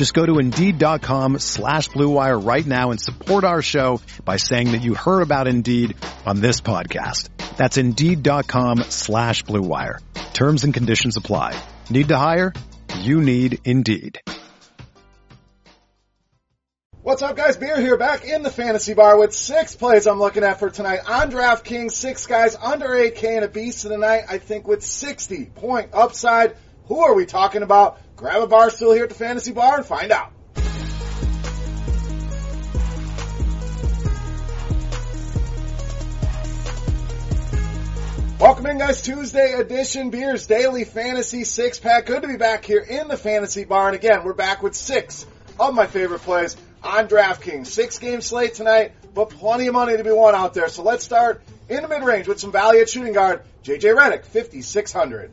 Just go to Indeed.com slash BlueWire right now and support our show by saying that you heard about Indeed on this podcast. That's Indeed.com slash BlueWire. Terms and conditions apply. Need to hire? You need Indeed. What's up, guys? Beer here, back in the fantasy bar with six plays I'm looking at for tonight on DraftKings. Six guys under 8K and a beast of the night, I think, with 60 point upside. Who are we talking about? Grab a bar stool here at the fantasy bar and find out. Welcome in, guys. Tuesday edition Beers Daily Fantasy Six Pack. Good to be back here in the fantasy bar. And again, we're back with six of my favorite plays on DraftKings. Six game slate tonight, but plenty of money to be won out there. So let's start in the mid range with some value at shooting guard. JJ Redick, 5,600.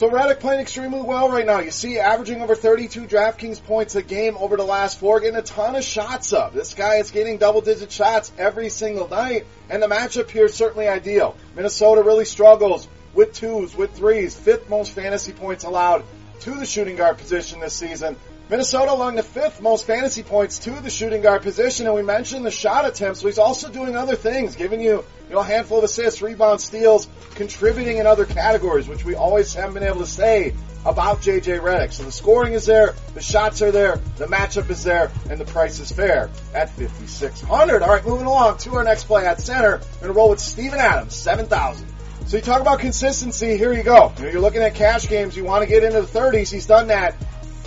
So Redick playing extremely well right now. You see, averaging over 32 DraftKings points a game over the last four, getting a ton of shots up. This guy is getting double digit shots every single night, and the matchup here is certainly ideal. Minnesota really struggles with twos, with threes, fifth most fantasy points allowed to the shooting guard position this season. Minnesota along the fifth most fantasy points to the shooting guard position, and we mentioned the shot attempts, but he's also doing other things, giving you, you know, a handful of assists, rebounds, steals, contributing in other categories, which we always haven't been able to say about JJ Redick. So the scoring is there, the shots are there, the matchup is there, and the price is fair at 5600 All right, moving along to our next play at center. Going to roll with Steven Adams, 7000 so you talk about consistency, here you go. You know, you're looking at cash games, you want to get into the 30s, he's done that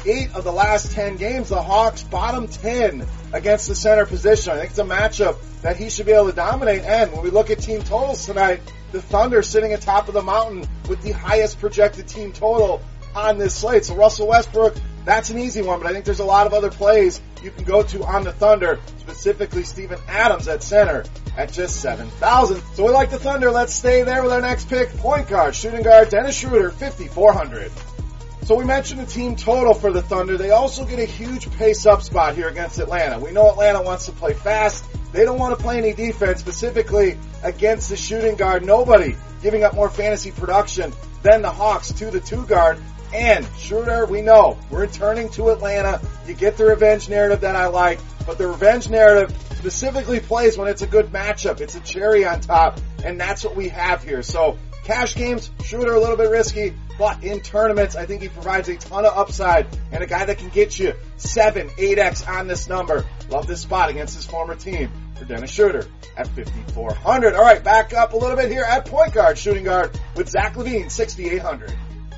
eight of the last 10 games, the Hawks bottom 10 against the center position. I think it's a matchup that he should be able to dominate. And when we look at team totals tonight, the Thunder sitting atop of the mountain with the highest projected team total on this slate. So Russell Westbrook, that's an easy one, but I think there's a lot of other plays you can go to on the Thunder, specifically Steven Adams at center at just 7,000. So we like the Thunder. Let's stay there with our next pick. Point guard, shooting guard, Dennis Schroeder, 5,400. So we mentioned the team total for the Thunder. They also get a huge pace up spot here against Atlanta. We know Atlanta wants to play fast. They don't want to play any defense, specifically against the shooting guard. Nobody giving up more fantasy production than the Hawks to the two guard. And Schroeder, we know, we're returning to Atlanta. You get the revenge narrative that I like, but the revenge narrative specifically plays when it's a good matchup. It's a cherry on top, and that's what we have here. So cash games, Schroeder a little bit risky, but in tournaments, I think he provides a ton of upside and a guy that can get you 7, 8x on this number. Love this spot against his former team for Dennis Schroeder at 5,400. All right, back up a little bit here at point guard, shooting guard with Zach LaVine, 6,800.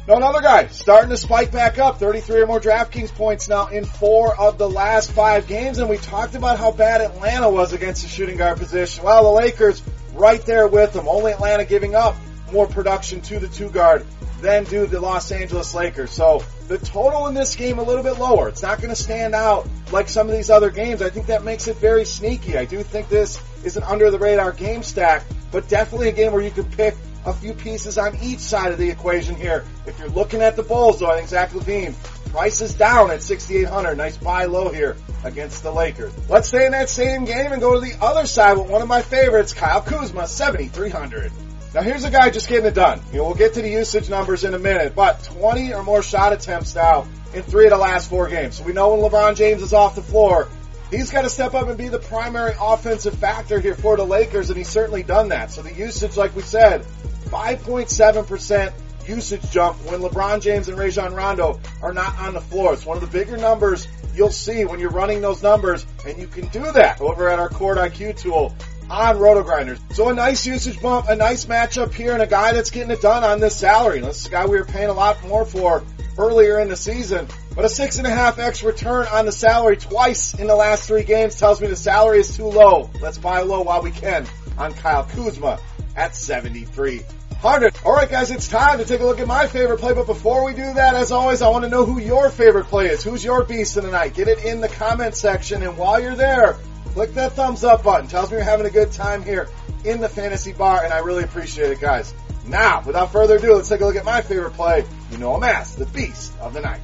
Now another guy starting to spike back up, 33 or more DraftKings points now in four of the last five games, and we talked about how bad Atlanta was against the shooting guard position. Well, the Lakers right there with them. Only Atlanta giving up more production to the two guard than do the Los Angeles Lakers. So the total in this game a little bit lower. It's not going to stand out like some of these other games. I think that makes it very sneaky. I do think this is an under the radar game stack, but definitely a game where you could pick a few pieces on each side of the equation here. If you're looking at the Bulls, though, I think Zach LaVine price is down at 6,800. Nice buy low here against the Lakers. Let's stay in that same game and go to the other side with one of my favorites, Kyle Kuzma, 7,300. Now here's a guy just getting it done. You know, we'll get to the usage numbers in a minute, but 20 or more shot attempts now in three of the last four games. So we know when LeBron James is off the floor, he's got to step up and be the primary offensive factor here for the Lakers, and he's certainly done that. So the usage, like we said, 5.7% usage jump when LeBron James and Rajon Rondo are not on the floor. It's one of the bigger numbers you'll see when you're running those numbers, and you can do that over at our Court IQ tool on RotoGrinders. So a nice usage bump, a nice matchup here, and a guy that's getting it done on this salary. This is a guy we were paying a lot more for earlier in the season. But a six and a half X return on the salary twice in the last three games tells me the salary is too low. Let's buy low while we can on Kyle Kuzma at 73. 100. Alright guys, it's time to take a look at my favorite play, but before we do that, as always, I want to know who your favorite play is. Who's your beast of the night? Get it in the comment section, and while you're there, click that thumbs up button. Tells me you're having a good time here in the fantasy bar, and I really appreciate it, guys. Now, without further ado, let's take a look at my favorite play. You know I'm asked, the beast of the night.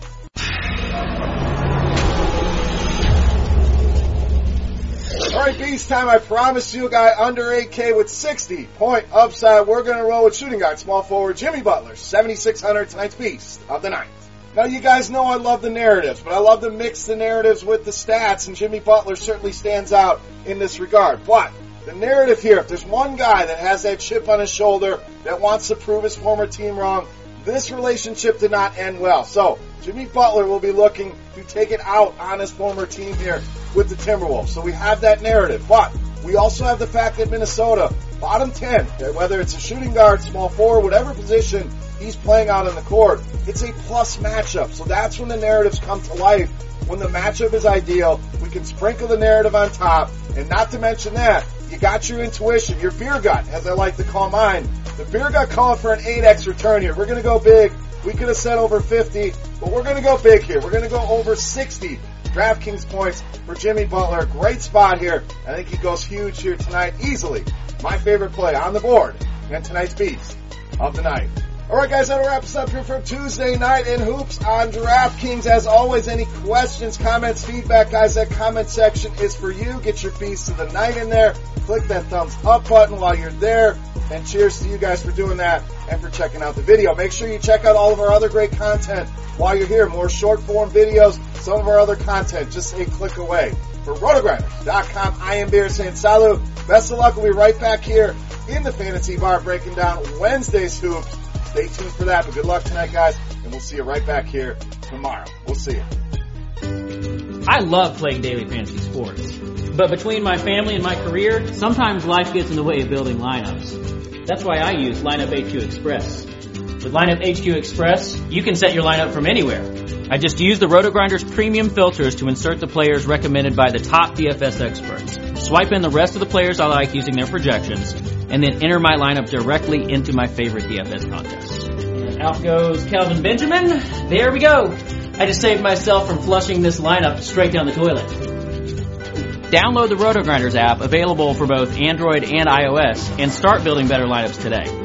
Alright, Beast time. I promise you a guy under 8K with 60 point upside. We're going to roll with shooting guard, small forward Jimmy Butler, 7,600 tonight's Beast of the night. Now, you guys know I love the narratives, but I love to mix the narratives with the stats, and Jimmy Butler certainly stands out in this regard. But the narrative here, if there's one guy that has that chip on his shoulder that wants to prove his former team wrong, this relationship did not end well. So, Jimmy Butler will be looking to take it out on his former team here with the Timberwolves. So we have that narrative. But we also have the fact that Minnesota, bottom 10, whether it's a shooting guard, small forward, whatever position he's playing out on the court, it's a plus matchup. So that's when the narratives come to life. When the matchup is ideal, we can sprinkle the narrative on top. And not to mention that, you got your intuition, your beer gut, as I like to call mine. The beer gut calling for an 8x return here. We're going to go big. We could have said over 50, but we're going to go big here. We're going to go over 60 DraftKings points for Jimmy Butler. Great spot here. I think he goes huge here tonight easily. My favorite play on the board and tonight's beast of the night. Alright guys, that wraps up here for Tuesday night in hoops on DraftKings. As always, any questions, comments, feedback, guys, that comment section is for you. Get your beast of the night in there. Click that thumbs up button while you're there. And cheers to you guys for doing that and for checking out the video. Make sure you check out all of our other great content while you're here. More short form videos, some of our other content, just a click away. For rotogrinders.com, I am Beer saying salut. Best of luck. We'll be right back here in the fantasy bar breaking down Wednesday's hoops. Stay tuned for that, but good luck tonight, guys, and we'll see you right back here tomorrow. We'll see you. I love playing daily fantasy sports. But between my family and my career, sometimes life gets in the way of building lineups. That's why I use Lineup HQ Express. With Lineup HQ Express, you can set your lineup from anywhere. I just use the RotoGrinders premium filters to insert the players recommended by the top DFS experts. Swipe in the rest of the players I like using their projections, and then enter my lineup directly into my favorite DFS contests. And out goes Kelvin Benjamin. There we go. I just saved myself from flushing this lineup straight down the toilet. Download the RotoGrinders app available for both Android and iOS and start building better lineups today.